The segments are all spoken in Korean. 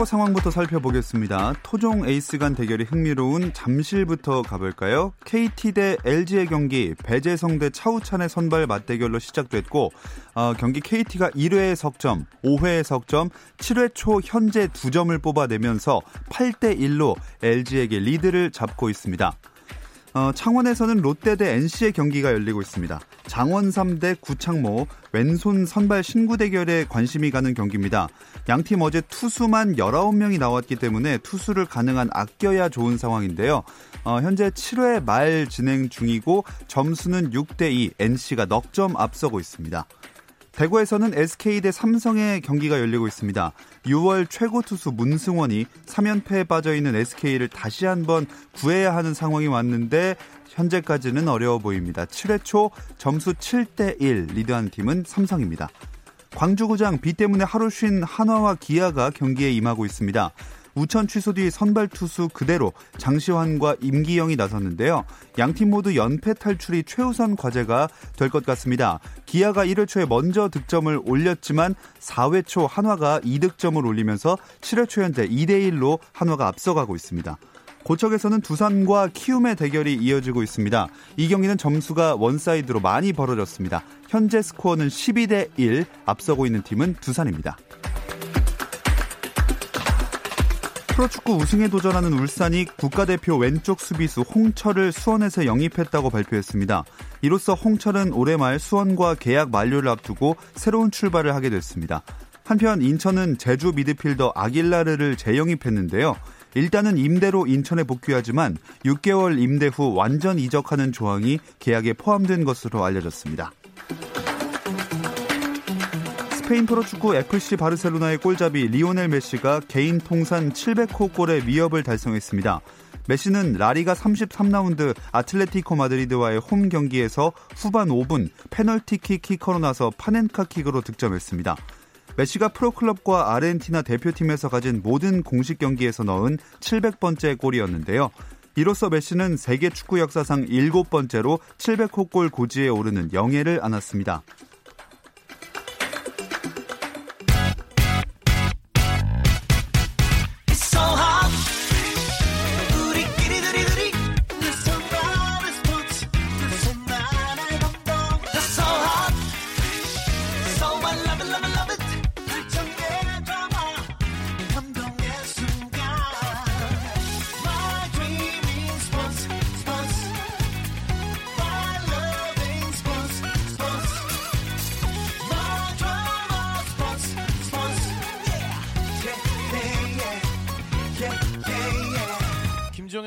프로야구 상황부터 살펴보겠습니다. 토종 에이스 간 대결이 흥미로운 잠실부터 가볼까요? KT 대 LG의 경기 배재성 대 차우찬의 선발 맞대결로 시작됐고 어, 경기 KT가 1회에 석점, 5회에 석점, 7회 초 현재 2점을 뽑아내면서 8대 1로 LG에게 리드를 잡고 있습니다. 어, 창원에서는 롯데 대 NC의 경기가 열리고 있습니다. 장원3 대 구창모 왼손 선발 신구 대결에 관심이 가는 경기입니다. 양팀 어제 투수만 19명이 나왔기 때문에 투수를 가능한 아껴야 좋은 상황인데요. 어, 현재 7회 말 진행 중이고 점수는 6대2 NC가 넉 점 앞서고 있습니다. 대구에서는 SK 대 삼성의 경기가 열리고 있습니다. 6월 최고 투수 문승원이 3연패에 빠져 있는 SK를 다시 한번 구해야 하는 상황이 왔는데 현재까지는 어려워 보입니다. 7회 초 점수 7대 1 리드한 팀은 삼성입니다. 광주구장 비 때문에 하루 쉰 한화와 기아가 경기에 임하고 있습니다. 우천 취소 뒤 선발 투수 그대로 장시환과 임기영이 나섰는데요. 양팀 모두 연패 탈출이 최우선 과제가 될 것 같습니다. 기아가 1회 초에 먼저 득점을 올렸지만 4회 초 한화가 2득점을 올리면서 7회 초 현재 2대 1로 한화가 앞서가고 있습니다. 고척에서는 두산과 키움의 대결이 이어지고 있습니다. 이 경기는 점수가 one side로 많이 벌어졌습니다. 현재 스코어는 12대 1 앞서고 있는 팀은 두산입니다. 프로축구 우승에 도전하는 울산이 국가대표 왼쪽 수비수 홍철을 수원에서 영입했다고 발표했습니다. 이로써 홍철은 올해 말 수원과 계약 만료를 앞두고 새로운 출발을 하게 됐습니다. 한편 인천은 제주 미드필더 아길라르를 재영입했는데요. 일단은 임대로 인천에 복귀하지만 6개월 임대 후 완전 이적하는 조항이 계약에 포함된 것으로 알려졌습니다. 스페인 프로축구 FC 바르셀로나의 골잡이 리오넬 메시가 개인 통산 700호 골의 위업을 달성했습니다. 메시는 라리가 33라운드 아틀레티코 마드리드와의 홈 경기에서 후반 5분 페널티킥 키커로 나서 파넨카 킥으로 득점했습니다. 메시가 프로클럽과 아르헨티나 대표팀에서 가진 모든 공식 경기에서 넣은 700번째 골이었는데요. 이로써 메시는 세계 축구 역사상 7번째로 700호 골 고지에 오르는 영예를 안았습니다.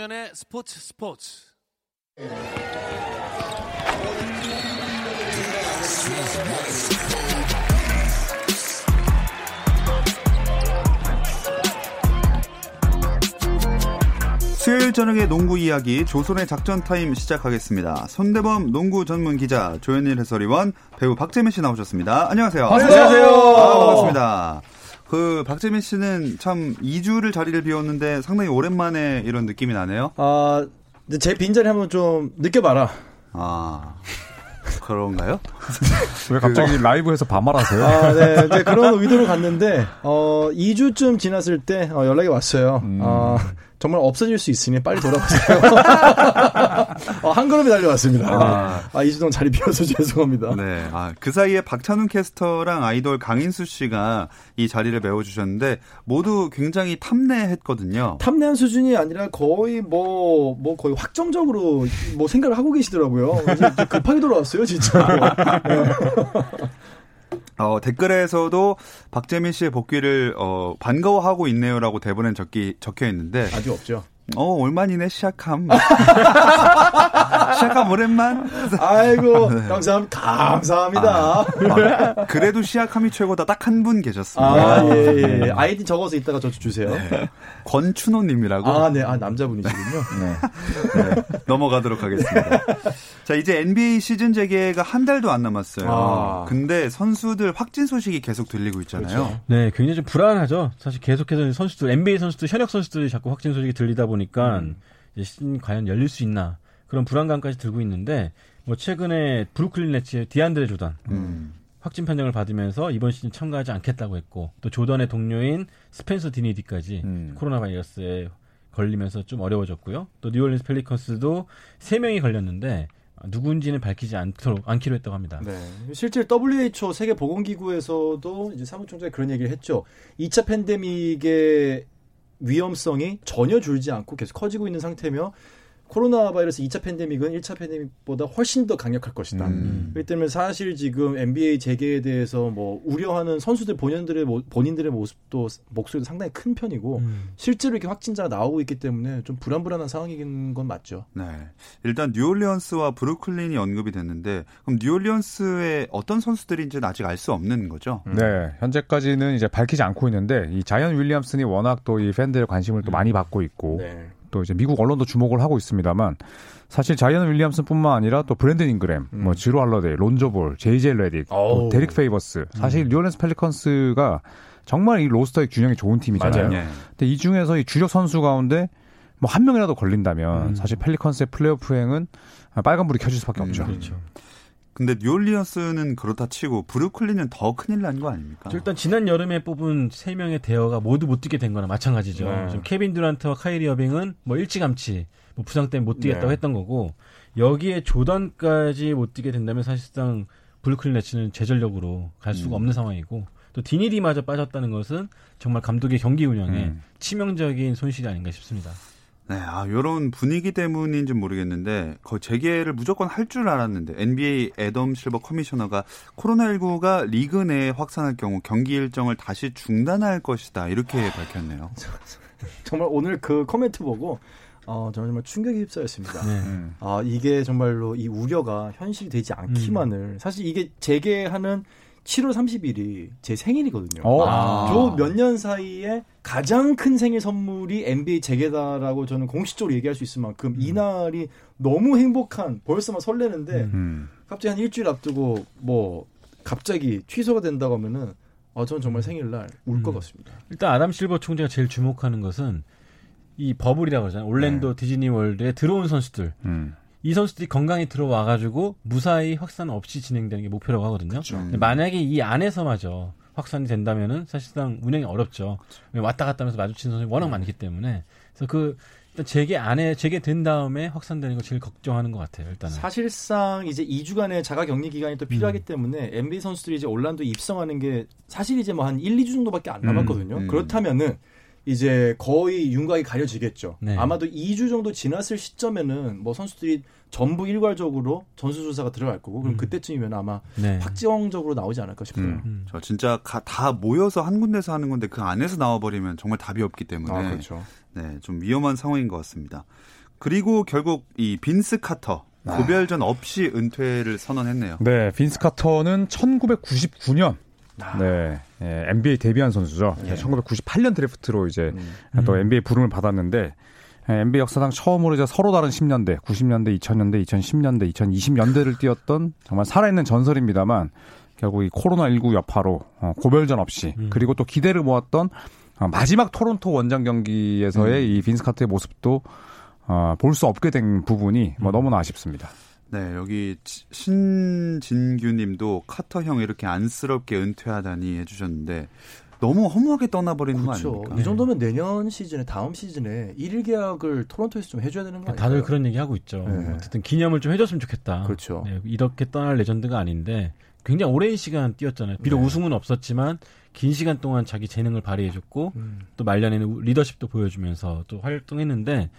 김종현의 스포츠 스포츠. 수요일 저녁의 농구 이야기 조선의 작전 타임 시작하겠습니다. 손대범 농구 전문 기자 조현일 해설위원 배우 박재민 씨 나오셨습니다. 안녕하세요. 안녕하세요. 아, 반갑습니다. 그 박재민 씨는 참 2주를 자리를 비웠는데 상당히 오랜만에 이런 느낌이 나네요. 아, 제 빈자리 한번 좀 느껴봐라. 아. 그런가요? 왜 갑자기 라이브에서 반말하세요? 아, 네. 이제 그런 의도로 갔는데, 어, 2주쯤 지났을 때, 어, 연락이 왔어요. 음. 어, 정말 없어질 수 있으니 빨리 돌아오세요. 어, 한 걸음에 달려왔습니다. 아. 아, 2주 동안 자리 비워서 죄송합니다. 네. 아, 그 사이에 박찬훈 캐스터랑 아이돌 강인수 씨가 이 자리를 메워주셨는데 모두 굉장히 탐내했거든요. 탐내한 수준이 아니라 거의 뭐, 뭐 거의 확정적으로 뭐 생각을 하고 계시더라고요. 급하게 돌아왔어요, 진짜. 어, 댓글에서도 박재민 씨의 복귀를 어, 반가워하고 있네요라고 대본에 적기, 적혀 있는데 아직 없죠. 어, 올만이네 시작함. 시작함 아, 오랜만. 아이고, 감사합니다. 감사합니다. 아, 그래도 시약함이 최고다. 딱 한 분 계셨습니다. 아, 예, 예. 아이디 적어서 이따가 저 주세요. 네. 권춘호님이라고. 아, 네. 아, 남자분이시군요. 네. 네. 넘어가도록 하겠습니다. 자, 이제 NBA 시즌 재개가 한 달도 안 남았어요. 아. 근데 선수들 확진 소식이 계속 들리고 있잖아요. 그렇죠. 네, 굉장히 좀 불안하죠. 사실 계속해서 선수들, NBA 선수들, 현역 선수들이 자꾸 확진 소식이 들리다 보니 까 음. 이제 시즌 과연 열릴 수 있나 그런 불안감까지 들고 있는데 뭐 최근에 브루클린 네츠의 디안드레 조던 음. 확진 판정을 받으면서 이번 시즌 참가하지 않겠다고 했고 또 조던의 동료인 스펜서 딘위디까지 음. 코로나 바이러스에 걸리면서 좀 어려워졌고요. 또 뉴올리언스 펠리컨스도 세 명이 걸렸는데 누군지는 밝히지 않도록 않기로 했다고 합니다. 네. 실제 WHO 세계 보건기구에서도 이제 사무총장이 그런 얘기를 했죠. 2차 팬데믹의 위험성이 전혀 줄지 않고 계속 커지고 있는 상태며 코로나 바이러스 2차 팬데믹은 1차 팬데믹보다 훨씬 더 강력할 것이다. 음. 그렇기 때문에 사실 지금 NBA 재개에 대해서 뭐 우려하는 선수들 본인들의 모- 본인들의 모습도 목소리도 상당히 큰 편이고 음. 실제로 이렇게 확진자가 나오고 있기 때문에 좀 불안불안한 상황인 건 맞죠. 네. 일단 뉴올리언스와 브루클린이 언급이 됐는데 그럼 뉴올리언스의 어떤 선수들인지는 아직 알 수 없는 거죠. 네, 현재까지는 이제 밝히지 않고 있는데 이 자이언 윌리엄슨이 워낙 또 이 팬들의 관심을 또 많이 받고 있고 네. 또 이제 미국 언론도 주목을 하고 있습니다만 사실 자이언 윌리엄슨뿐만 아니라 또 브랜든 잉그램, 음. 뭐 지로 할러데이, 론조볼, 제이제이 레딕. 또 데릭 페이버스. 사실 뉴올리언스 펠리컨스가 정말 이 로스터의 균형이 좋은 팀이잖아요. 예. 근데 이 중에서 이 주력 선수 가운데 뭐 한 명이라도 걸린다면 음. 사실 펠리컨스의 플레이오프 행은 빨간불이 켜질 수밖에 음, 없죠. 그렇죠. 근데 뉴올리언스는 그렇다 치고 브루클린은 더 큰일 난 거 아닙니까? 일단 지난 여름에 뽑은 세 명의 대어가 모두 못 뛰게 된 거나 마찬가지죠. 네. 지금 케빈 듀란트와 카이리 어빙은 뭐 일찌감치 뭐 부상 때문에 못 뛰겠다고 네. 했던 거고 여기에 조던까지 못 뛰게 된다면 사실상 브루클린 네츠는 제전력으로 갈 수가 음. 없는 상황이고 또 디니디마저 빠졌다는 것은 정말 감독의 경기 운영에 음. 치명적인 손실이 아닌가 싶습니다. 네, 아, 요런 분위기 때문인지 모르겠는데, 거 재개를 무조건 할 줄 알았는데, NBA 애덤 실버 커미셔너가 코로나19가 리그 내에 확산할 경우 경기 일정을 다시 중단할 것이다. 이렇게 밝혔네요. 정말 오늘 그 코멘트 보고 어, 저는 정말 충격에 휩싸였습니다. 네. 음. 아, 이게 정말로 이 우려가 현실이 되지 않기만을 사실 이게 재개하는 7월 30일이 제 생일이거든요. 어? 아. 요몇년 사이에 가장 큰 생일 선물이 NBA 재개다라고 저는 공식적으로 얘기할 수 있을 만큼 이 날이 너무 행복한 벌써만 설레는데 음. 음. 갑자기 한 일주일 앞두고 뭐 갑자기 취소가 된다고 하면은 아, 저는 정말 생일날 울것 음. 같습니다. 일단 아담 실버 총재가 제일 주목하는 것은 이 버블이라고 하잖아요. 올랜도 디즈니 월드에 들어온 선수들. 음. 이 선수들이 건강히 들어와가지고 무사히 확산 없이 진행되는 게 목표라고 하거든요. 근데 만약에 이 안에서마저 확산이 된다면은 사실상 운영이 어렵죠. 왔다 갔다 하면서 마주치는 선수가 워낙 많기 때문에. 그래서 그 일단 재개 안에 재개된 다음에 확산되는 거 제일 걱정하는 것 같아요. 일단은. 사실상 이제 2주간의 자가 격리 기간이 또 필요하기 음. 때문에 NBA 선수들이 이제 올란도 입성하는 게 사실 이제 뭐 한 1, 2주 정도밖에 안 남았거든요. 음. 그렇다면은 이제 거의 윤곽이 가려지겠죠. 네. 아마도 2주 정도 지났을 시점에는 뭐 선수들이 전부 일괄적으로 전수조사가 들어갈 거고 그럼 음. 그때쯤이면 아마 네. 확정적으로 나오지 않을까 싶어요. 음. 음. 저 진짜 가- 다 모여서 한 군데서 하는 건데 그 안에서 나와버리면 정말 답이 없기 때문에 아, 그렇죠. 네, 좀 위험한 상황인 것 같습니다. 그리고 결국 이 빈스 카터 고별전 없이 은퇴를 선언했네요. 네, 빈스 카터는 1999년 아. 네, 예, NBA 데뷔한 선수죠. 예. 1998년 드래프트로 이제 음. 또 음. NBA 부름을 받았는데 예, NBA 역사상 처음으로 이제 서로 다른 10년대, 90년대, 2000년대, 2010년대, 2020년대를 뛰었던 정말 살아있는 전설입니다만 결국 이 코로나19 여파로 어, 고별전 없이 음. 그리고 또 기대를 모았던 어, 마지막 토론토 원정 경기에서의 이 빈스 카터의 모습도 어, 볼 수 없게 된 부분이 뭐 음. 너무나 아쉽습니다. 네, 여기 지- 신진규 님도 카터 형 이렇게 안쓰럽게 은퇴하다니 해주셨는데 너무 허무하게 떠나버리는 거 그렇죠. 아닙니까? 이 정도면 내년 시즌에 다음 시즌에 1일 계약을 토론토에서 좀 해줘야 되는 거 아니에요? 다들 그런 얘기 하고 있죠. 네. 어쨌든 기념을 좀 해줬으면 좋겠다. 그렇죠. 네, 이렇게 떠날 레전드가 아닌데 굉장히 오랜 시간 뛰었잖아요. 비록 네. 우승은 없었지만 긴 시간 동안 자기 재능을 발휘해줬고 음. 또 말년에는 리더십도 보여주면서 또 활동했는데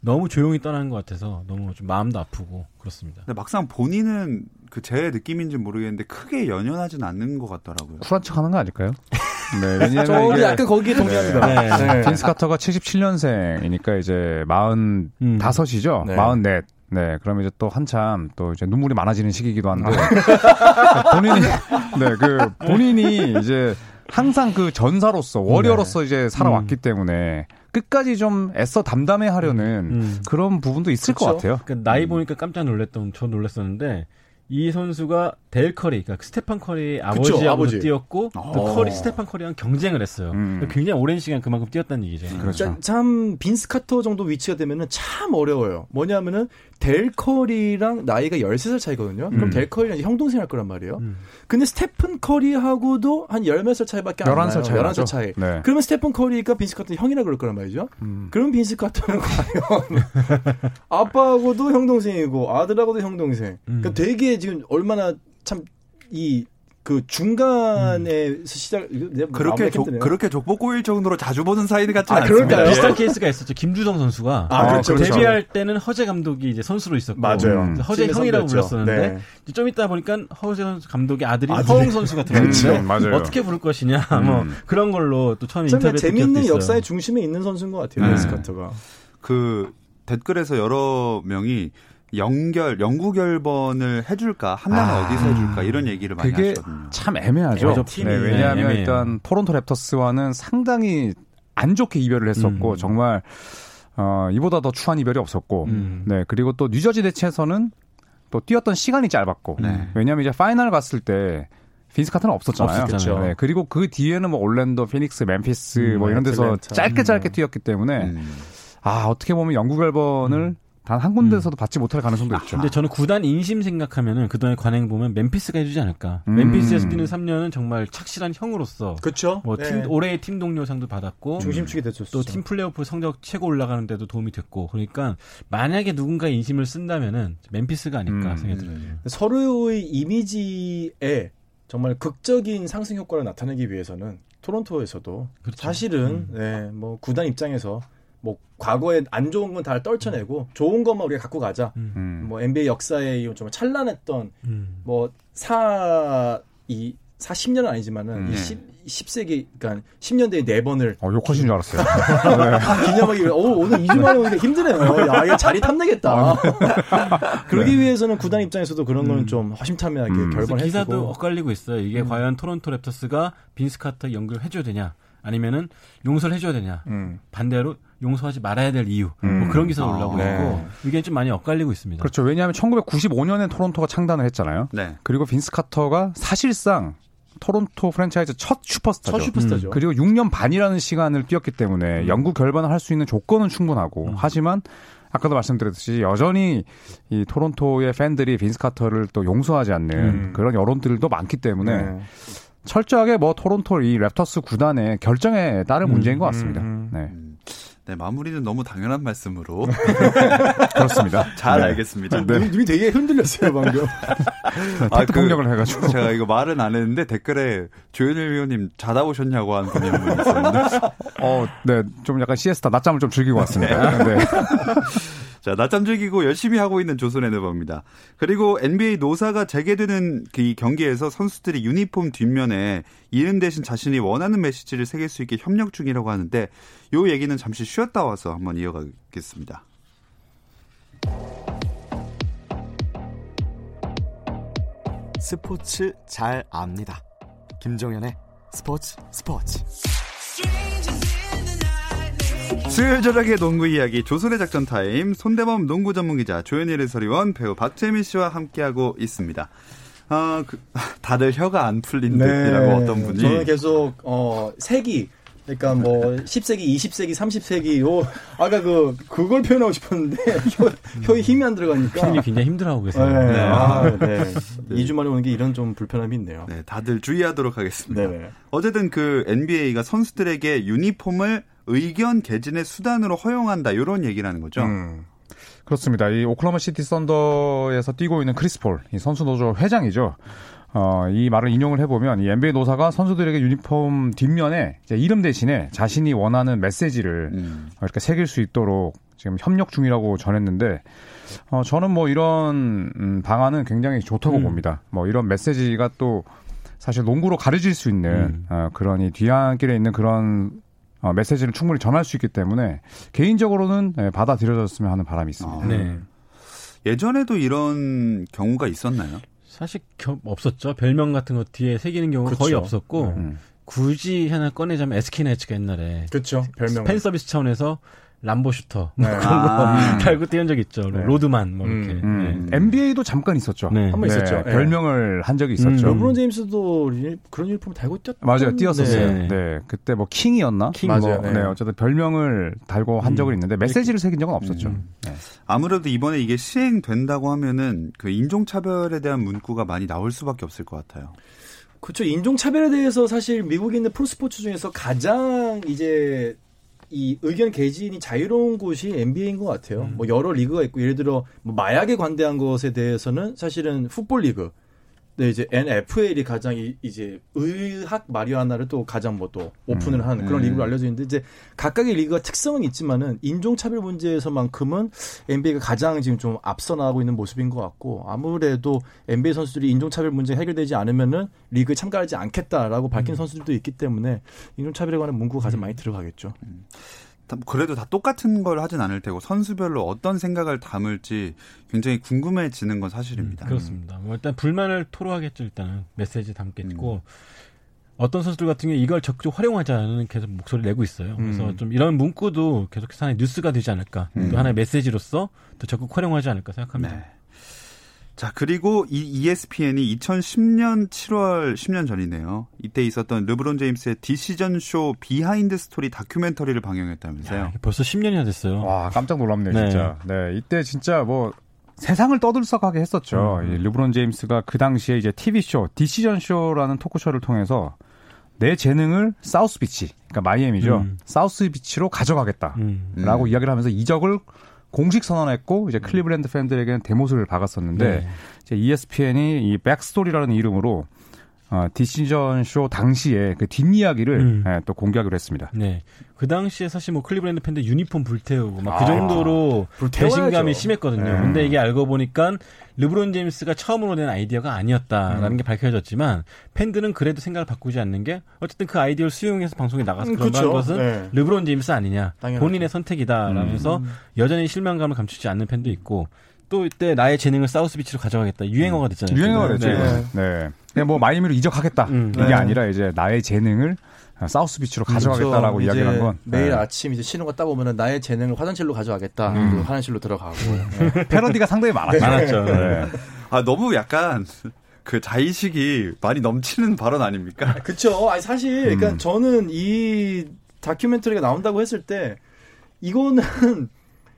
너무 조용히 떠나는 것 같아서 너무 좀 마음도 아프고 그렇습니다. 근데 막상 본인은 그 제 느낌인지 모르겠는데 크게 연연하진 않는 것 같더라고요. 쿨한 척 하는 거 아닐까요? 네, 왜냐면 저도 이게 약간 거기에 동의합니다. 네. 네. 빈스 카터가 77년생이니까 이제 45이죠. 네. 44. 네, 그러면 이제 또 한참 또 이제 눈물이 많아지는 시기이기도 한데 본인이 네, 그 본인이 이제 항상 그 전사로서 warrior로서 이제 살아왔기 때문에 끝까지 좀 애써 담담해 하려는 음. 그런 부분도 있을 것 그쵸. 같아요. 그러니까 나이 보니까 깜짝 놀랐던 저 놀랐었는데 이 선수가 델 커리, 그러니까 스테판 커리의 아버지하고 아버지. 뛰었고 또 어. 커리 스테판 커리랑 경쟁을 했어요. 음. 그러니까 굉장히 오랜 시간 그만큼 뛰었다는 얘기죠. 그렇죠. 자, 참 빈스 카터 정도 위치가 되면은 참 어려워요. 뭐냐면은 델 커리랑 나이가 13살 차이거든요. 그럼 음. 델 커리랑 형 동생 할 거란 말이에요. 음. 근데 스테픈 커리하고도 한 10몇 살 차이밖에 안 나요. 11살 차이 11살 차이. 네. 그러면 스테픈 커리가 빈스 카터 형이라 그럴 거란 말이죠. 음. 그럼 빈스 카터는 과연 아빠하고도 형 동생이고 아들하고도 형 동생. 음. 그러니까 되게 지금 얼마나 참이 그 중간에 시작 이거 내가 그렇게 힘드네요. 그렇게 족보 꼬일 정도로 자주 보는 사이 같지 아, 않습니다. 그럴까요? 비슷한 케이스가 있었죠. 김주성 선수가 아, 그렇죠, 그렇죠. 데뷔할 때는 허재 감독이 이제 선수로 있었고 맞아요. 음. 허재 형이라고 선배였죠. 불렀었는데 네. 좀 이따 보니까 허재 선수 감독의 아들이 아들이- 허웅 선수가 들어왔는데 음, 맞아요. 어떻게 부를 것이냐 뭐 음. 그런 걸로 또 처음에 참 인터뷰 재미있는 역사의 중심에 있는 선수인 것 같아요. 네. 빈스 카터가. 그 댓글에서 여러 명이 연결 영구 결번을 해줄까 한 명은 아. 어디서 해줄까 이런 얘기를 많이 그게 하시거든요. 참 애매하죠. 맞아, 팀이. 네, 왜냐하면 네, 애매해요. 일단 토론토 랩터스와는 상당히 안 좋게 이별을 했었고 음. 정말 어, 이보다 더 추한 이별이 없었고 음. 네 그리고 또 뉴저지 네츠에서는 또 뛰었던 시간이 짧았고 네. 왜냐하면 이제 파이널 갔을 때 빈스 카터는 없었잖아요. 없었죠. 네, 그리고 그 뒤에는 뭐 올랜도, 피닉스, 멤피스 음, 뭐 이런 데서 애틀랜타. 짧게 짧게 음. 뛰었기 때문에 음. 아 어떻게 보면 영구 결번을 단 한 군데서도 받지 못할 가능성도 있죠. 근데 저는 구단 인심 생각하면은 그동안의 관행 보면 멤피스가 해주지 않을까. 음. 멤피스에서 뛰는 3년은 정말 착실한 형으로서 그렇죠. 뭐 팀, 올해의 팀 동료상도 받았고 중심축이 됐었죠. 또 팀 플레이오프 성적 최고 올라가는 데도 도움이 됐고 그러니까 만약에 누군가 인심을 쓴다면은 멤피스가 아닐까 음. 생각이 들어요. 서로의 이미지에 정말 극적인 상승 효과를 나타내기 위해서는 토론토에서도 그렇죠. 사실은 네, 뭐 구단 입장에서 뭐 과거에 안 좋은 건 다 떨쳐내고 좋은 것만 우리가 갖고 가자. 음. 뭐 NBA 역사에 이 정말 찬란했던 음. 뭐사이 40년은 아니지만은 음. 이 10, 10 세기 그러니까 10년대에 네 번을 어, 욕하신 줄 알았어요. 기념하기 위해 어, 오늘 2주 만에 오니까 힘드네요. 야, 이거 자리 탐내겠다. 그러기 위해서는 구단 입장에서도 그런 거는 좀 허심탄회하게 음. 결번을 기사도 해주고 엇갈리고 있어요. 이게 과연 토론토 랩터스가 빈스 카터 연결 해 줘야 되냐, 아니면은 용서를 해줘야 되냐. 음. 반대로 용서하지 말아야 될 이유. 음. 뭐 그런 기사가 아, 올라오고 네. 있고 의견이 좀 많이 엇갈리고 있습니다. 그렇죠. 왜냐하면 1995년에 토론토가 창단을 했잖아요. 네. 그리고 빈스 카터가 사실상 토론토 프랜차이즈 첫 슈퍼스타죠. 첫 슈퍼스타죠. 그리고 6년 반이라는 시간을 뛰었기 때문에 영구 결번을 할 수 있는 조건은 충분하고 하지만 아까도 말씀드렸듯이 여전히 이 토론토의 팬들이 빈스 카터를 또 용서하지 않는 음. 그런 여론들도 많기 때문에 네. 철저하게 뭐 토론토 이 랩터스 구단의 결정에 따른 문제인 것 같습니다. 음. 네, 음. 네, 마무리는 너무 당연한 말씀으로 그렇습니다. 잘 네. 알겠습니다. 눈, 눈이 되게 흔들렸어요 방금. 아, 그- 폭력을 해가지고. 제가 이거 말은 안 했는데 댓글에 조현일 위원님 자다 오셨냐고 하는 분이 한 분 있었는데 어, 네, 좀 약간 시에스타 낮잠을 좀 즐기고 왔습니다. 네. 자, 낮잠 즐기고 열심히 하고 있는 조선의 네버입니다. 그리고 NBA 노사가 재개되는 그 경기에서 선수들이 유니폼 뒷면에 이름 대신 자신이 원하는 메시지를 새길 수 있게 협력 중이라고 하는데 요 얘기는 잠시 쉬었다 와서 한번 이어가겠습니다. 스포츠 잘 압니다. 김종현의 스포츠 스포츠. 수요일 저녁의 농구 이야기 조선의 작전 타임 손대범 농구 전문 기자 조현일 해설위원 배우 박재민 씨와 함께하고 있습니다. 아, 그, 다들 혀가 안 풀린 듯이라고 어떤 분이 네. 저는 계속 어 세기 그러니까 뭐 10세기, 20세기, 30세기 요 아까 그 그걸 표현하고 싶었는데 혀, 혀에 힘이 안 들어가니까 피디님 굉장히 힘들어하고 계세요. 네. 네. 아, 네. 2주 만에 오는 게 이런 좀 불편함이 있네요. 네, 다들 주의하도록 하겠습니다. 네네. 어쨌든 그 NBA가 선수들에게 유니폼을 의견 개진의 수단으로 허용한다 이런 얘기라는 거죠. 음. 그렇습니다. 이 오클라호마 시티 썬더에서 뛰고 있는 크리스 폴, 이 선수 노조 회장이죠. 어, 이 말을 인용을 해보면 이 NBA 노사가 선수들에게 유니폼 뒷면에 이름 대신에 자신이 원하는 메시지를 음. 이렇게 새길 수 있도록 지금 협력 중이라고 전했는데 어, 저는 뭐 이런 음, 방안은 굉장히 좋다고 음. 봅니다. 뭐 이런 메시지가 또 사실 농구로 가려질 수 있는 음. 어, 그런 이 뒤안길에 있는 그런 어, 메시지를 충분히 전할 수 있기 때문에 개인적으로는 예, 받아들여졌으면 하는 바람이 있습니다. 아. 네. 예전에도 이런 경우가 있었나요? 사실 겨- 없었죠. 별명 같은 거 뒤에 새기는 경우가 그쵸. 거의 없었고 음. 굳이 하나 꺼내자면 SK나이츠가 옛날에 그렇죠. 별명. 팬 서비스 차원에서 람보 슈터 네. 그런 거 아. 달고 뛰는 적 있죠. 네. 로드만 뭐 이렇게. 음. 네. NBA도 잠깐 있었죠. 네. 한번 있었죠. 네. 별명을 한 적이 있었죠. 음. 르브론 제임스도 유- 그런 유니폼 달고 뛰었. 맞아요, 뛰었었어요. 네. 네. 그때 뭐 king이었나? king. 뭐, 맞아요, 네. 네. 어쨌든 별명을 달고 한 음. 적은 있는데 메시지를 새긴 적은 없었죠. 음. 네. 아무래도 이번에 이게 시행된다고 하면은 그 인종차별에 대한 문구가 많이 나올 수밖에 없을 것 같아요. 그렇죠. 인종차별에 대해서 사실 미국에 있는 프로스포츠 중에서 가장 이제 이 의견 개진이 자유로운 곳이 NBA인 것 같아요. 음. 뭐 여러 리그가 있고 예를 들어 뭐 마약에 관대한 것에 대해서는 사실은 풋볼 리그, 네 이제 NFL이 가장 이, 이제 의학 마리화나를 또 가장 뭐 또 오픈을 하는 그런 음. 리그로 알려져 있는데 이제 각각의 리그가 특성은 있지만은 인종차별 문제에서만큼은 NBA가 가장 지금 좀 앞서 나가고 있는 모습인 것 같고 아무래도 NBA 선수들이 인종차별 문제가 해결되지 않으면은 리그에 참가하지 않겠다라고 밝힌 선수들도 있기 때문에 인종차별에 관한 문구가 가장 많이 들어가겠죠. 다- 그래도 다 똑같은 걸 하진 않을 테고 선수별로 어떤 생각을 담을지 굉장히 궁금해지는 건 사실입니다. 음, 그렇습니다. 뭐 일단 불만을 토로하겠죠. 일단은 메시지 담겠고 음. 어떤 선수들 같은 경우 이걸 적극 활용하자는 계속 목소리를 내고 있어요. 그래서 음. 좀 이런 문구도 계속해서 하나의 뉴스가 되지 않을까. 음. 또 하나의 메시지로서 또 적극 활용하지 않을까 생각합니다. 네. 자, 그리고 이 ESPN이 2010년 7월 10년 전이네요. 이때 있었던 르브론 제임스의 Decision 쇼 비하인드 스토리 다큐멘터리를 방영했다면서요. 야, 벌써 10년이나 됐어요. 와, 깜짝 놀랍네요, 네. 진짜. 네, 이때 진짜 뭐 세상을 떠들썩하게 했었죠. 음. 이 르브론 제임스가 그 당시에 이제 TV 쇼, Decision 쇼라는 토크쇼를 통해서 내 재능을 사우스 비치, 그러니까 마이애미죠. 음. 사우스 비치로 가져가겠다. 음. 음. 라고 이야기를 하면서 이적을 공식 선언했고 이제 클리브랜드 팬들에게는 대못을 박았었는데 네. 이제 ESPN이 이 backstory라는 이름으로 어, Decision 쇼 당시에 그 뒷이야기를 음. 예, 또 공개하기로 했습니다. 네. 그 당시에 사실 뭐 클리브랜드 팬들 유니폼 불태우고 막그 아. 정도로 불태워야죠. 배신감이 심했거든요. 네. 근데 이게 알고 보니까 르브론 제임스가 처음으로 낸 아이디어가 아니었다라는 음. 게 밝혀졌지만 팬들은 그래도 생각을 바꾸지 않는 게 어쨌든 그 아이디어를 수용해서 방송에 나가서 음, 그런 그쵸. 것은 네. 르브론 제임스 아니냐 당연하죠. 본인의 선택이다라면서 음. 여전히 실망감을 감추지 않는 팬도 있고 또 이때 나의 재능을 사우스 비치로 가져가겠다 유행어가 됐잖아요. 유행어가 됐죠. 네. 네. 그냥 뭐 마이애미로 이적하겠다. 음. 이게 네. 아니라 이제 나의 재능을 사우스 비치로 가져가겠다라고 그렇죠. 이야기를 이제 한 건. 매일 네. 아침 이제 쉬는 거 따고 오면은 나의 재능을 화장실로 가져가겠다. 음. 화장실로 들어가고. 네. 패러디가 상당히 많았죠. 많았죠. 네. 아, 너무 약간 그 자의식이 많이 넘치는 발언 아닙니까? 그쵸. 아니, 사실, 그러니까 음. 저는 이 다큐멘터리가 나온다고 했을 때, 이거는,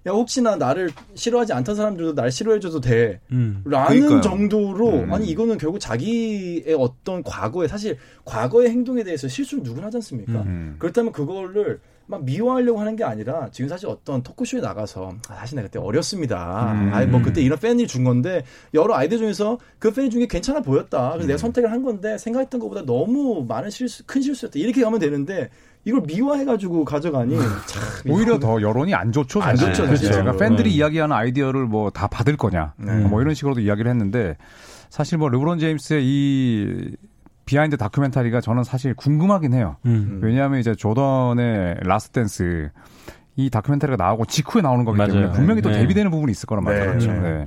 야, 혹시나 나를 싫어하지 않던 사람들도 날 싫어해줘도 돼. 음. 라는 그러니까요. 정도로, 음. 아니, 이거는 결국 자기의 어떤 과거에, 사실, 과거의 행동에 대해서 실수를 누구나 하지 않습니까? 음. 그렇다면 그거를 막 미워하려고 하는 게 아니라 지금 사실 어떤 토크쇼에 나가서 아, 사실 내가 그때 어렸습니다. 음. 아니 뭐 그때 이런 팬이 준 건데 여러 아이들 중에서 그팬 중에 괜찮아 보였다. 그래서 음. 내가 선택을 한 건데 생각했던 것보다 너무 많은 실수, 큰 실수였다. 이렇게 가면 되는데 이걸 미워해가지고 가져가니 참 오히려 더 여론이 안 좋죠. 안 사실. 좋죠, 그렇죠. 사실. 그러니까 팬들이 네. 이야기하는 아이디어를 뭐 다 받을 거냐. 네. 뭐 이런 식으로도 이야기를 했는데 사실 뭐 르브론 제임스의 이 behind 다큐멘터리가 저는 사실 궁금하긴 해요. 음. 왜냐하면 이제 조던의 Last Dance 이 다큐멘터리가 나오고 직후에 나오는 거기 때문에 맞아요. 분명히 또 네. 대비되는 부분이 있을 거란 말이에요. 네, 그렇죠. 네. 네.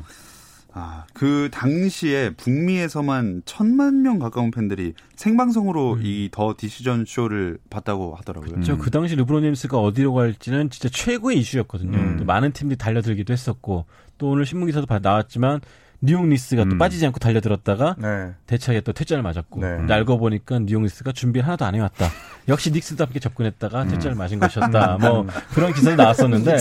아, 그 당시에 북미에서만 천만 명 가까운 팬들이 생방송으로 이 The Decision 쇼를 봤다고 하더라고요. 음. 저그 당시 르브론 제임스가 어디로 갈지는 진짜 최고의 이슈였거든요. 음. 또 많은 팀들이 달려들기도 했었고 또 오늘 신문 기사도 봐- 나왔지만 뉴욕 닉스가 또 음. 빠지지 않고 달려들었다가 네. 대차게 또 퇴짜를 맞았고 네. 근데 알고 보니까 뉴욕 닉스가 준비를 하나도 안 해왔다. 역시 닉스답게 접근했다가 퇴짜를 맞은 것이었다. 뭐 그런 기사가 나왔었는데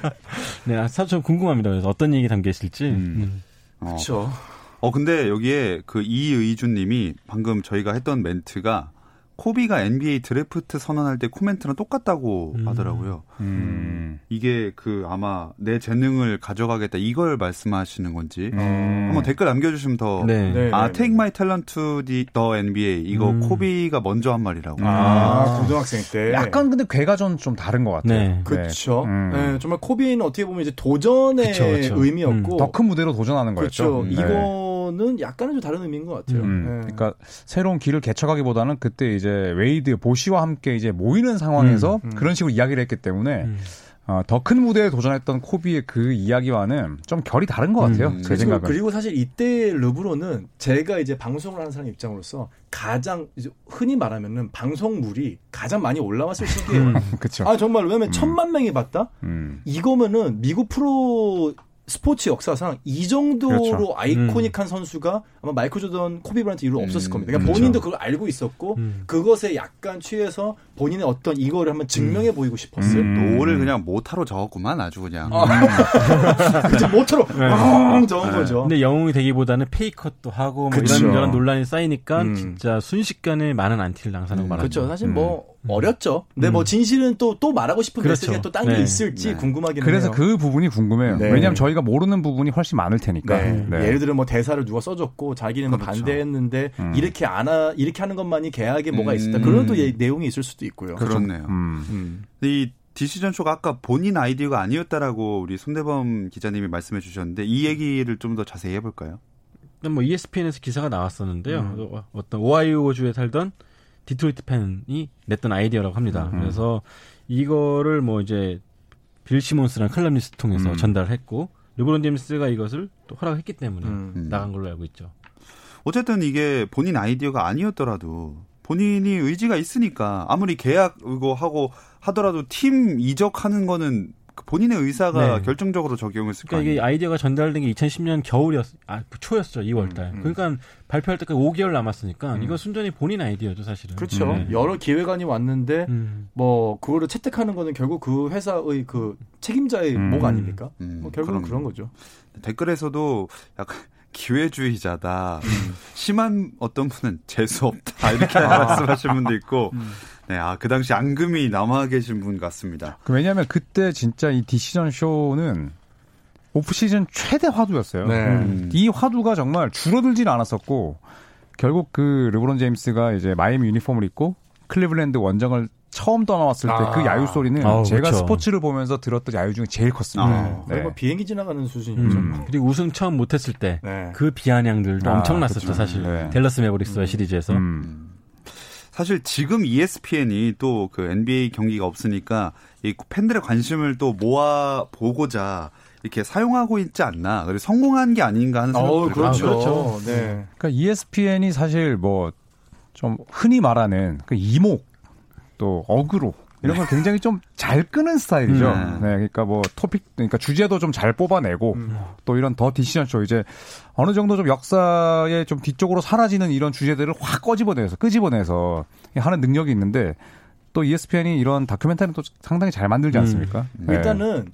네, 사실 좀 궁금합니다. 그래서 어떤 얘기 담겨 있을지. 음. 음. 어. 그렇죠. 어, 근데 여기에 그 이의준 님이 방금 저희가 했던 멘트가 코비가 NBA 드래프트 선언할 때 코멘트랑 똑같다고 음. 하더라고요. 음. 이게 그 아마 내 재능을 가져가겠다 이걸 말씀하시는 건지 음. 한번 댓글 남겨주시면 더. 네. 네. 아, take my talent to the, the NBA. 이거 음. 코비가 먼저 한 말이라고. 아, 고등학생 때. 약간 근데 궤가 전 좀 다른 것 같아요. 네. 그렇죠. 음. 네, 정말 코비는 어떻게 보면 이제 도전의 그쵸, 그쵸. 의미였고 더 큰 무대로 도전하는 거였죠. 그렇죠. 네. 이거 는 약간은 좀 다른 의미인 것 같아요. 음, 네. 그러니까 새로운 길을 개척하기보다는 그때 이제 웨이드 보시와 함께 이제 모이는 상황에서 음, 음. 그런 식으로 이야기를 했기 때문에 음. 어, 더 큰 무대에 도전했던 코비의 그 이야기와는 좀 결이 다른 것 같아요. 음, 제 그리고, 생각은. 그리고 사실 이때 르브론은 제가 이제 방송을 하는 사람 입장으로서 가장 이제 흔히 말하면은 방송물이 가장 많이 올라왔을 시기예요. 그렇죠. 아 정말 왜냐면 천만 명이 봤다? 음. 이거면은 미국 프로 스포츠 역사상 이 정도로 그렇죠. 아이코닉한 선수가 아마 마이클 조던, 코비 브라이트 이후로 없었을 음, 겁니다. 그러니까 그렇죠. 본인도 그걸 알고 있었고 음. 그것에 약간 취해서 본인의 어떤 이거를 한번 증명해 보이고 싶었어요. 음. 노를 그냥 모타로 저었구만 아주 그냥. 그죠 모터로 엉 저은 거죠. 근데 영웅이 되기보다는 pay cut도 하고 뭐. 이런 이런 논란이 쌓이니까 음. 진짜 순식간에 많은 안티를 양산하고 음, 말았죠. 그렇죠. 사실 음. 뭐 어렵죠. 근데 뭐 진실은 또또 말하고 싶은 그렇죠. 메시지가 또 딴게 네. 있을지 네. 궁금하긴 그래서 해요. 그 부분이 궁금해요. 네. 왜냐하면 저희가 모르는 부분이 훨씬 많을 테니까. 네. 네. 예를 들어 뭐 대사를 누가 써줬고 자기는 뭐 그렇죠. 반대했는데 음. 이렇게 안 하, 이렇게 하는 것만이 계약에 뭐가 음. 있었다. 그런 또 예- 내용이 있을 수도 있고요. 그렇네요. 음. 음. 이 Decision 쇼가 아까 본인 아이디어가 아니었다라고 우리 손대범 기자님이 말씀해 주셨는데 이 얘기를 좀 더 자세히 해볼까요? 뭐 ESPN에서 기사가 나왔었는데요. 음. 어, 어떤 오하이오주에 살던 디트로이트 팬이 냈던 아이디어라고 합니다. 음. 그래서 이거를 뭐 이제 빌 시몬스라는 칼럼니스트 통해서 음. 전달을 했고 르브론 제임스가 이것을 또 허락했기 때문에 음. 음. 나간 걸로 알고 있죠. 어쨌든 이게 본인 아이디어가 아니었더라도 본인이 의지가 있으니까 아무리 계약 이거 하고 하더라도 팀 이적하는 거는 그 본인의 의사가 네. 결정적으로 적용했을 거 그러니까 이게. 아이디어가 전달된 게 2010년 겨울이었, 아, 초였죠, 2월달. 음. 그러니까 발표할 때까지 5개월 남았으니까 음. 이거 순전히 본인 아이디어죠, 사실은. 그렇죠. 네. 여러 기획안이 왔는데 음. 뭐 그거를 채택하는 거는 결국 그 회사의 그 책임자의 음. 목 아닙니까? 음, 뭐 결국은 그럼요. 그런 거죠. 댓글에서도 약간 기회주의자다. 음. 심한 어떤 분은 재수 없다 이렇게 말씀하신 분도 있고, 음. 네, 아 그 당시 앙금이 남아 계신 분 같습니다. 그 왜냐하면 그때 진짜 이 Decision 쇼는 오프 시즌 최대 화두였어요. 네. 음. 이 화두가 정말 줄어들지는 않았었고 결국 그 르브론 제임스가 이제 마이애미 유니폼을 입고 클리블랜드 원정을 처음 떠나왔을 때그 아. 야유 소리는 아우, 제가 그렇죠. 스포츠를 보면서 들었던 야유 중에 제일 컸습니다. 아. 네. 뭐 비행기 지나가는 수준이죠. 음. 그리고 우승 처음 못했을 때 네. 그 비아냥들도 아, 엄청났었죠, 그쵸. 사실. 네. 델러스 매버릭스와 시리즈에서. 음. 사실 지금 ESPN이 또 그 NBA 경기가 없으니까 이 팬들의 관심을 또 모아 보고자 이렇게 사용하고 있지 않나. 그리고 성공한 게 아닌가 하는 어우, 들어요. 그렇죠. 아, 그렇죠. 네. 그러니까 ESPN이 사실 뭐 좀 흔히 말하는 그 이목 또 어그로 이런 걸 굉장히 좀 잘 끄는 스타일이죠. 음. 네, 그러니까 뭐 토픽, 그러니까 주제도 좀 잘 뽑아내고 음. 또 이런 더 디시전 쇼 이제 어느 정도 좀 역사의 좀 뒤쪽으로 사라지는 이런 주제들을 확 꺼집어내서 끄집어내서 하는 능력이 있는데 또 ESPN이 이런 다큐멘터리는 또 상당히 잘 만들지 음. 않습니까? 네. 일단은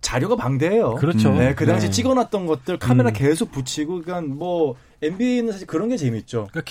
자료가 방대해요. 그렇죠. 음. 네, 그 당시 네. 찍어놨던 것들 카메라 음. 계속 붙이고, 그러니까 뭐 NBA는 사실 그런 게 재밌죠. 그러니까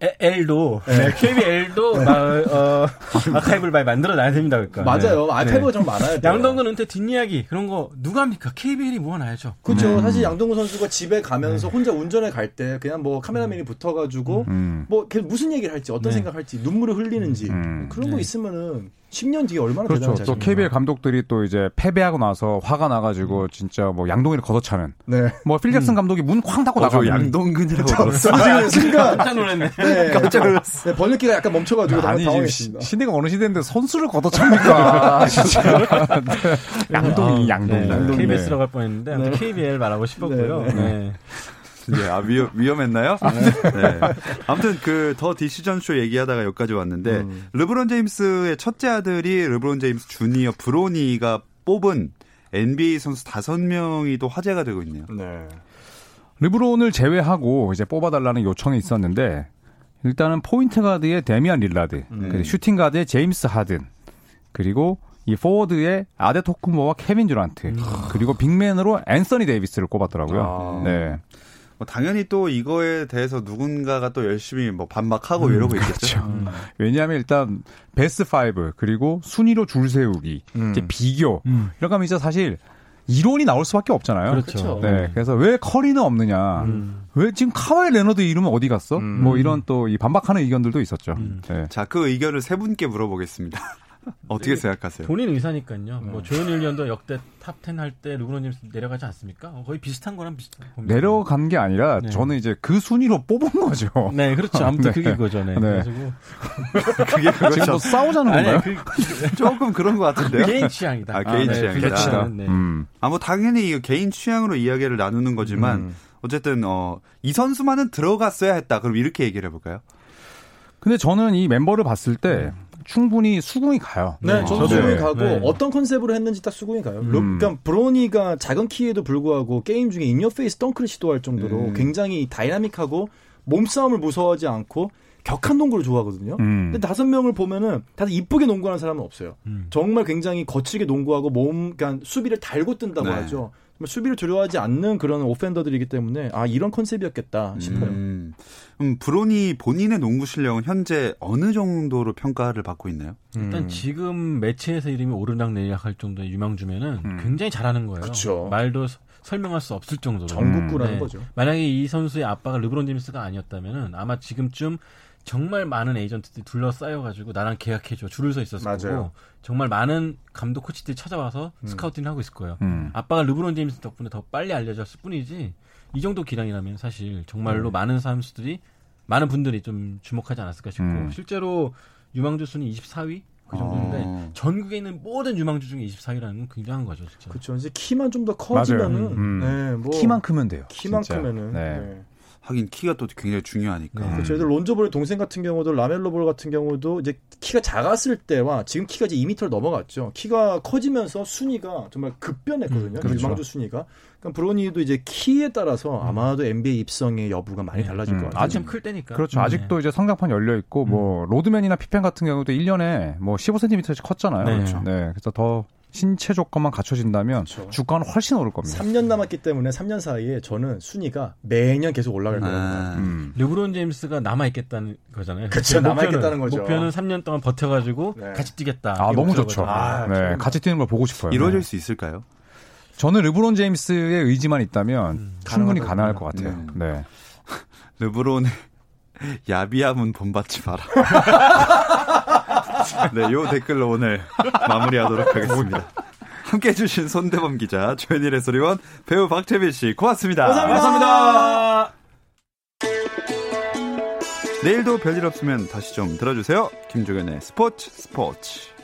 KBL도 네. KBL도 어, 아카이브를 많이 만들어 놔야 됩니다. 그러니까. 맞아요. 네. 아이패드가 좀 많아요. 또. 양동근 은퇴 뒷이야기 그런 거 누가 합니까? KBL이 모아놔야죠. 그렇죠. 네. 사실 양동근 선수가 집에 가면서 혼자 운전해 갈 때 그냥 뭐 카메라맨이 붙어가지고 음. 뭐걔 무슨 얘기를 할지 어떤 네. 생각할지 눈물을 흘리는지 음. 그런 거 네. 있으면은 10년 뒤에 얼마나 그렇죠. 대단한 또? KBL 감독들이 또 이제 패배하고 나서 화가 나가지고 진짜 뭐 양동이를 걷어차는 네. 뭐 필 잭슨 감독이 문 쾅 닫고 어, 저 나가고 양동근이라고 순간 깜짝 놀랐네. 네. 깜짝 놀랐어. 네, 번역기가 약간 멈춰가지고 아니 지금 당황했습니다. 시- 시대가 어느 시대인데 선수를 걷어찹니까 진짜 네. 양동이 양동이 네, 양동이. KBS라고 할 뻔했는데 아무튼 네. KBL 말하고 싶었고요. 네, 네. 네, 아, 위험, 위험했나요? 네. 아무튼 그 The Decision 쇼 얘기하다가 여기까지 왔는데 음. 르브론 제임스의 첫째 아들이 르브론 제임스 주니어 브로니가 뽑은 NBA 선수 다섯 명이 또 화제가 되고 있네요. 네. 르브론을 제외하고 이제 뽑아달라는 요청이 있었는데 일단은 포인트 가드의 데미안 릴라드, 음. 슈팅 가드의 제임스 하든, 그리고 이 포워드의 아데토쿤보와 케빈 듀란트, 그리고 big man으로 앤서니 데이비스를 꼽았더라고요. 아. 네. 뭐 당연히 또 이거에 대해서 누군가가 또 열심히 뭐 반박하고 이러고 있겠죠. 음. 왜냐하면 일단 베스트 5 그리고 순위로 줄 세우기, 음. 이제 비교 음. 이런 거면 이제 사실 이론이 나올 수밖에 없잖아요. 그렇죠. 네, 그래서 왜 커리는 없느냐? 음. 왜 지금 카와이 레너드 이름은 어디 갔어? 음. 뭐 이런 또이 반박하는 의견들도 있었죠. 음. 네. 자, 그 의견을 세 분께 물어보겠습니다. 어떻게 생각하세요? 본인 의사니까요. 뭐 조현일 위원도 역대 top 10 할때 제임스 내려가지 않습니까? 어, 거의 비슷한 거랑 비슷한 겁니다. 내려간 게 아니라 네. 저는 이제 그 순위로 뽑은 거죠. 네, 그렇죠. 아무튼 네. 그게 그거죠. 네. 네. 그래가지고 그게 지금 그렇죠. 또 싸우자는 아니, 건가요? 그 조금 그런 것 같은데요. 개인 취향이다. 아, 개인 네, 취향이다. 그 취향은, 네. 음. 아, 뭐 당연히 이거 개인 취향으로 이야기를 나누는 거지만 음. 어쨌든 어, 이 선수만은 들어갔어야 했다. 그럼 이렇게 얘기를 해볼까요? 근데 저는 이 멤버를 봤을 때 충분히 수긍이 가요. 네, 네. 저도 네. 수긍이 가고 네. 어떤 컨셉으로 했는지 딱 수긍이 가요. 로- 음. 그러니까 브로니가 작은 키에도 불구하고 게임 중에 in your face 덩크를 시도할 정도로 음. 굉장히 다이나믹하고 몸싸움을 무서워하지 않고 격한 농구를 좋아하거든요. 음. 근데 다섯 명을 보면은 다들 이쁘게 농구하는 사람은 없어요. 음. 정말 굉장히 거칠게 농구하고 몸, 그러니까 수비를 달고 뜬다고 네. 하죠. 정말 수비를 두려워하지 않는 그런 offender들이기 때문에 아 이런 컨셉이었겠다 싶어요. 음, 음, 브로니 본인의 농구 실력은 현재 어느 정도로 평가를 받고 있나요? 일단 음. 지금 매체에서 이름이 오르락 내리락 할 정도의 유망주면은 음. 굉장히 잘하는 거예요. 그쵸. 말도 서- 설명할 수 없을 정도로. 전국구라는 네. 거죠. 만약에 이 선수의 아빠가 르브론 제임스가 아니었다면은 아마 지금쯤 정말 많은 에이전트들이 둘러싸여가지고 나랑 계약해줘 줄을 서 있었을 맞아요. 거고 정말 많은 감독 코치들이 찾아와서 스카우팅을 하고 있을 거예요. 음. 아빠가 르브론 제임스 덕분에 더 빨리 알려졌을 뿐이지 이 정도 기량이라면 사실 정말로 네. 많은 선수들이 많은 분들이 좀 주목하지 않았을까 싶고 음. 실제로 유망주 순위 24위 그 정도인데 어. 전국에 있는 모든 유망주 중에 24위라는 건 굉장한 거죠, 진짜. 그렇죠. 이제 키만 좀 더 커지면은. 음. 네, 뭐 키만 크면 돼요. 키만 진짜. 크면은 네. 네. 하긴 키가 또 굉장히 중요하니까. 네. 그렇죠. 예를 들어 론조볼의 동생 같은 경우도 라멜로볼 같은 경우도 이제 키가 작았을 때와 지금 키가 이제 2m를 넘어갔죠. 키가 커지면서 순위가 정말 급변했거든요. 음, 그렇죠. 유망주 순위가. 그러니까 브로니도 이제 키에 따라서 아마도 NBA 입성의 여부가 많이 네. 달라질 음, 것 같아요. 아직 클 때니까. 그렇죠. 네. 아직도 이제 성장판 열려 있고 뭐 로드맨이나 피펜 같은 경우도 1년에 뭐 15cm씩 컸잖아요. 네. 그렇죠. 네. 그래서 더 신체 조건만 갖춰진다면 그렇죠. 주가는 훨씬 오를 겁니다. 3년 남았기 때문에 3년 사이에 저는 순위가 매년 계속 올라갈 거예요. 아, 음. 르브론 제임스가 남아 있겠다는 거잖아요. 그쵸, 목표는- 남아 있겠다는 거죠. 목표는 3년 동안 버텨가지고 네. 같이 뛰겠다. 아 너무. 좋죠. 아, 네. 같이 뛰는 걸 보고 싶어요. 이루어질 네. 수 있을까요? 저는 르브론 제임스의 의지만 있다면 음, 충분히 가능할 것 같아요. 음. 네. 르브론의 야비함은 본받지 마라. 네, 요 댓글로 오늘 마무리하도록 하겠습니다. 함께 해주신 손대범 기자, 조현일 해설위원, 배우 박재빈 씨, 고맙습니다. 감사합니다. 내일도 별일 없으면 다시 좀 들어주세요. 김종현의 스포츠 스포츠.